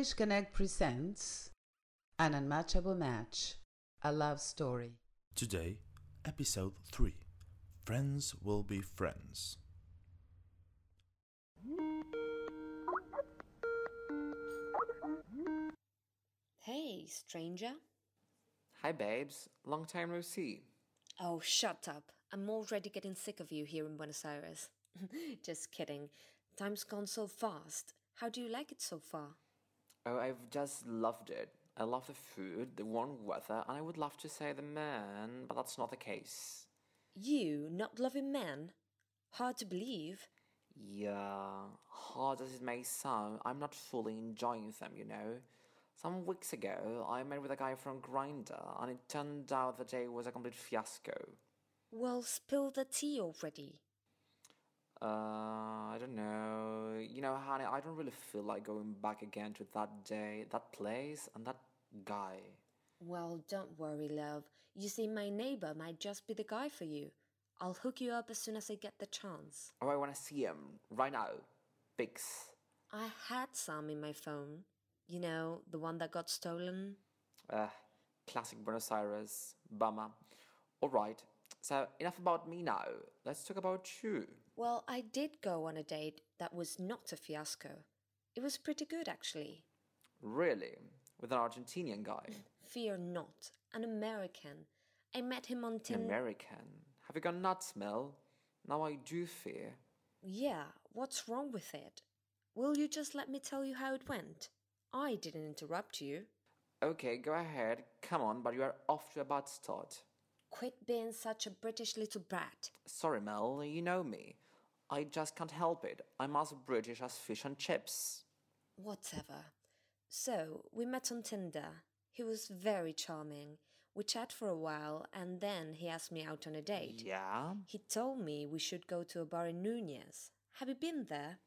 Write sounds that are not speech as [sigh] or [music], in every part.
English Connect presents An Unmatchable Match, a love story. Today, episode 3 Friends Will Be Friends. Hey, stranger. Hi, babes. Long time no see. Oh, shut up. I'm already getting sick of you here in Buenos Aires. [laughs] just kidding. Time's gone so fast. How do you like it so far? Oh, I've just loved it. I love the food, the warm weather, and I would love to say the man, but that's not the case. You not loving men? Hard to believe. Yeah, hard as it may sound, I'm not fully enjoying them, you know. Some weeks ago, I met with a guy from Grindr, and it turned out the day was a complete fiasco. Well, spill the tea already. Uh, I don't know. You know, honey, I don't really feel like going back again to that day, that place, and that guy. Well, don't worry, love. You see, my neighbor might just be the guy for you. I'll hook you up as soon as I get the chance. Oh, I want to see him right now. Pics. I had some in my phone. You know, the one that got stolen. Uh, classic Buenos Aires. Bummer. Alright, so enough about me now. Let's talk about you. Well, I did go on a date that was not a fiasco. It was pretty good, actually. Really? With an Argentinian guy? Mm, fear not, an American. I met him on An Tin. American? Have you gone nuts, Mel? Now I do fear. yeah, what's wrong with it? Will you just let me tell you how it went? I didn't interrupt you. Okay, go ahead. Come on, but you are off to a bad start. Quit being such a British little brat. Sorry, Mel, you know me. I just can't help it. I'm as British as fish and chips. Whatever. So, we met on Tinder. He was very charming. We chat for a while and then he asked me out on a date. Yeah? He told me we should go to a bar in Nunez. Have you been there?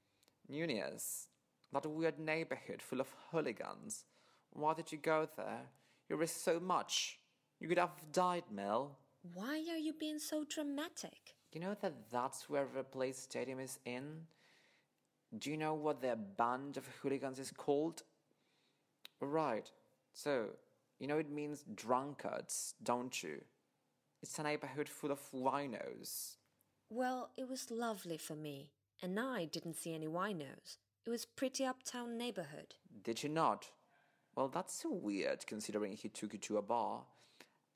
Nunez, that weird neighborhood full of hooligans. Why did you go there? You risk so much. You could have died, Mel. Why are you being so dramatic? You know that that's where the Plate stadium is in? Do you know what their band of hooligans is called? Right. So, you know it means drunkards, don't you? It's a neighborhood full of winos. Well, it was lovely for me, and I didn't see any winos. It was pretty uptown neighborhood. Did you not? Well, that's so weird considering he took you to a bar.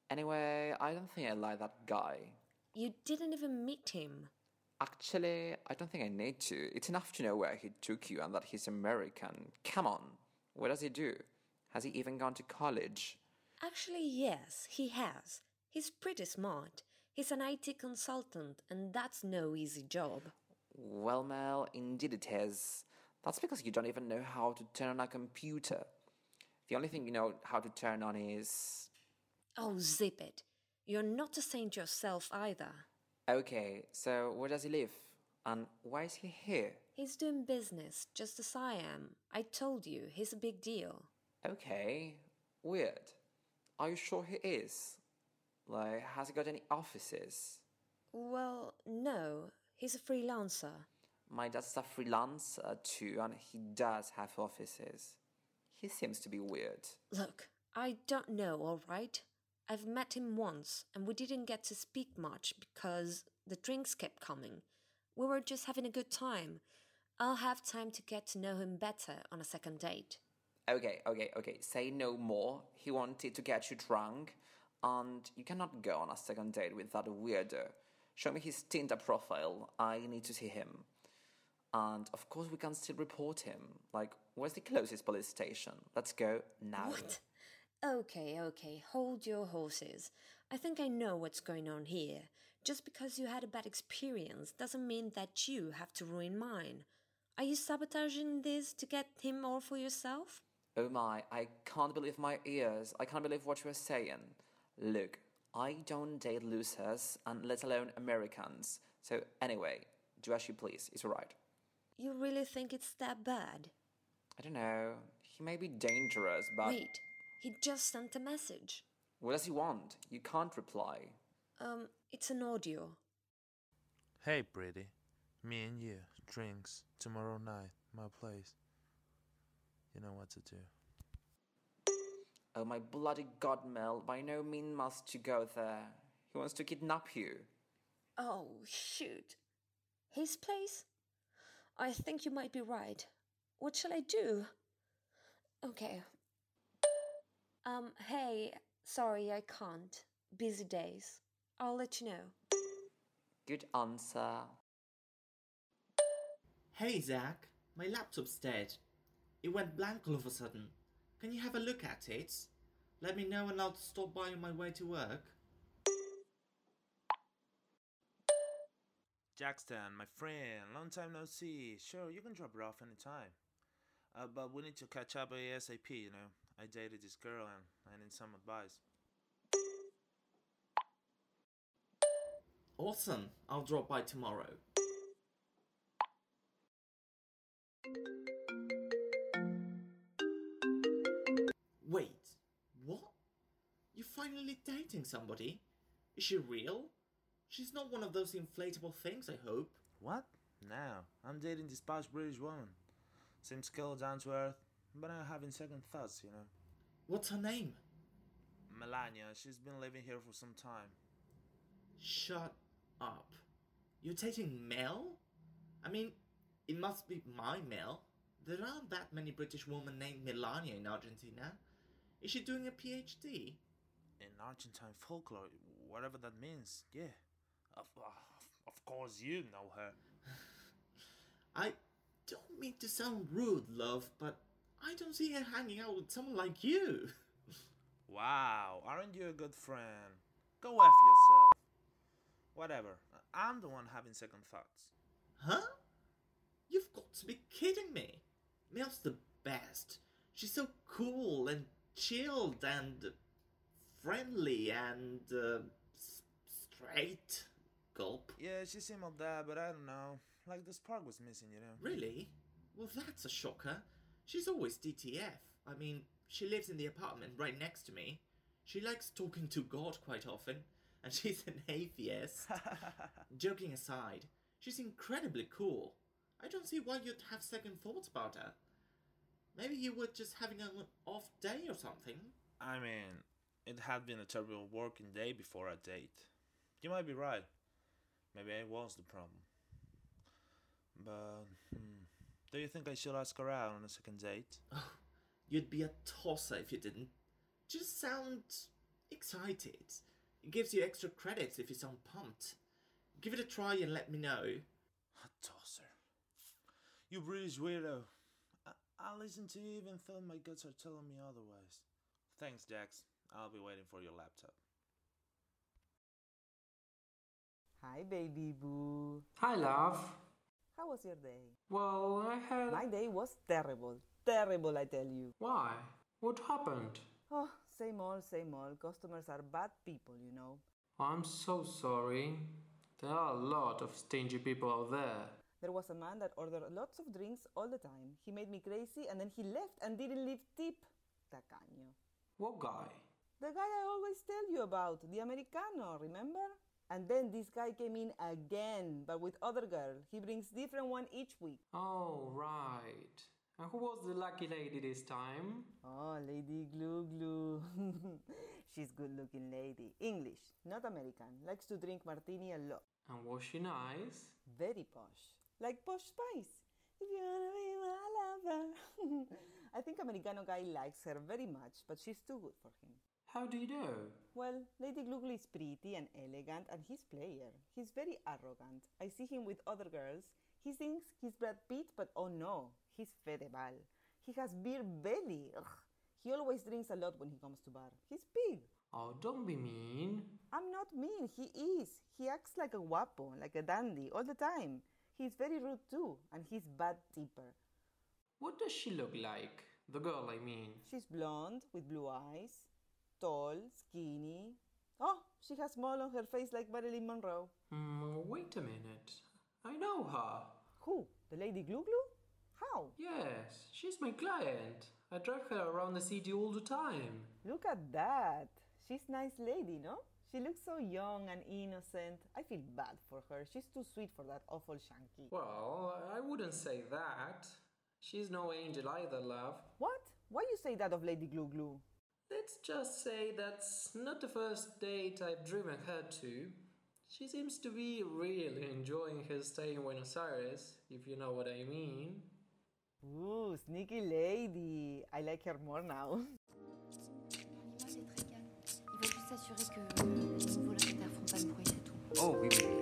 Anyway, I don't think I like that guy. You didn't even meet him. Actually, I don't think I need to. It's enough to know where he took you and that he's American. Come on. What does he do? Has he even gone to college? Actually, yes, he has. He's pretty smart. He's an IT consultant, and that's no easy job. Well, Mel, indeed it is. That's because you don't even know how to turn on a computer. The only thing you know how to turn on is. Oh, zip it. You're not a saint yourself either. Okay, so where does he live? And why is he here? He's doing business just as I am. I told you, he's a big deal. Okay, weird. Are you sure he is? Like, has he got any offices? Well, no, he's a freelancer. My dad's a freelancer too, and he does have offices. He seems to be weird. Look, I don't know, all right? I've met him once, and we didn't get to speak much because the drinks kept coming. We were just having a good time. I'll have time to get to know him better on a second date. Okay, okay, okay, say no more. He wanted to get you drunk, and you cannot go on a second date with that weirdo. Show me his Tinder profile. I need to see him. And of course, we can still report him. Like, where's the closest police station? Let's go now. What? Okay, okay, hold your horses. I think I know what's going on here. Just because you had a bad experience doesn't mean that you have to ruin mine. Are you sabotaging this to get him all for yourself? Oh my, I can't believe my ears. I can't believe what you are saying. Look, I don't date losers, and let alone Americans. So, anyway, do as you please. It's alright. You really think it's that bad? I don't know. He may be dangerous, but. Wait, he just sent a message. What does he want? You can't reply. Um, it's an audio. Hey, pretty. Me and you, drinks, tomorrow night, my place. You know what to do. Oh my bloody god, Mel, by no means must you go there. He wants to kidnap you. Oh, shoot. His place? I think you might be right. What shall I do? Okay. Um, hey, sorry, I can't. Busy days. I'll let you know. Good answer. Hey Zach, my laptop's dead. It went blank all of a sudden. Can you have a look at it? Let me know and I'll stop by on my way to work. Jackson, my friend, long time no see. Sure, you can drop her off anytime. Uh, but we need to catch up ASAP, you know. I dated this girl and I need some advice. Awesome, I'll drop by tomorrow. Wait, what? You're finally dating somebody? Is she real? She's not one of those inflatable things, I hope. What? Now, I'm dating this posh British woman. Same skill, down to earth, but I'm having second thoughts, you know. What's her name? Melania, she's been living here for some time. Shut up. You're taking Mel? I mean, it must be my Mel. There aren't that many British women named Melania in Argentina. Is she doing a PhD? In Argentine folklore, whatever that means, yeah. Of, of, of course you know her. [sighs] I don't mean to sound rude, love, but I don't see her hanging out with someone like you. Wow, aren't you a good friend? Go F yourself. Whatever, I'm the one having second thoughts. Huh? You've got to be kidding me. Mel's the best. She's so cool and chilled and friendly and uh, s- straight. Gulp. Yeah, she seemed all that, but I don't know. Like the spark was missing, you know. Really? Well, that's a shocker. She's always DTF. I mean, she lives in the apartment right next to me. She likes talking to God quite often, and [laughs] she's an atheist. [laughs] Joking aside, she's incredibly cool. I don't see why you'd have second thoughts about her. Maybe you were just having an off day or something. I mean, it had been a terrible working day before our date. You might be right. Maybe I was the problem. But, hmm, do you think I should ask her out on a second date? Oh, [laughs] you'd be a tosser if you didn't. Just sound excited. It gives you extra credits if you sound pumped. Give it a try and let me know. A tosser. You British weirdo. I- I'll listen to you even though my guts are telling me otherwise. Thanks, Jax. I'll be waiting for your laptop. Hi, baby boo. Hi, love. How was your day? Well, I had. My day was terrible. Terrible, I tell you. Why? What happened? Oh, same old, same old. Customers are bad people, you know. I'm so sorry. There are a lot of stingy people out there. There was a man that ordered lots of drinks all the time. He made me crazy and then he left and didn't leave tip. Tacaño. What guy? The guy I always tell you about, the Americano, remember? And then this guy came in again, but with other girl. He brings different one each week. Oh, right. And who was the lucky lady this time? Oh, Lady Glue Glue. [laughs] She's good looking lady. English, not American. Likes to drink martini a lot. And was she nice? Very posh. Like Posh Spice. If you wanna be my lover. [laughs] I think Americano guy likes her very much, but she's too good for him. How do you know? Well, Lady Glugly is pretty and elegant, and he's player. He's very arrogant. I see him with other girls. He thinks he's Brad Pitt, but oh no, he's Fedeval. He has beer belly. Ugh. He always drinks a lot when he comes to bar. He's big. Oh, don't be mean. I'm not mean. He is. He acts like a guapo, like a dandy, all the time. He's very rude too, and he's bad tipper. What does she look like? The girl, I mean. She's blonde with blue eyes, tall, skinny. Oh, she has mole on her face like Marilyn Monroe. Hmm, wait a minute. I know her. Who? The Lady Glue Glue? How? Yes, she's my client. I drive her around the city all the time. Look at that. She's nice lady, no? She looks so young and innocent. I feel bad for her. She's too sweet for that awful Shanky. Well, I wouldn't say that. She's no angel either, love. What? Why you say that of Lady Glue Glue? Let's just say that's not the first date I've driven her to. She seems to be really enjoying her stay in Buenos Aires, if you know what I mean. Ooh, sneaky lady. I like her more now. [laughs] L'animal est très calme. Il va juste s'assurer que euh, les nouveaux locataires font pas de bruit, c'est tout. Oh, oui, oui, oui.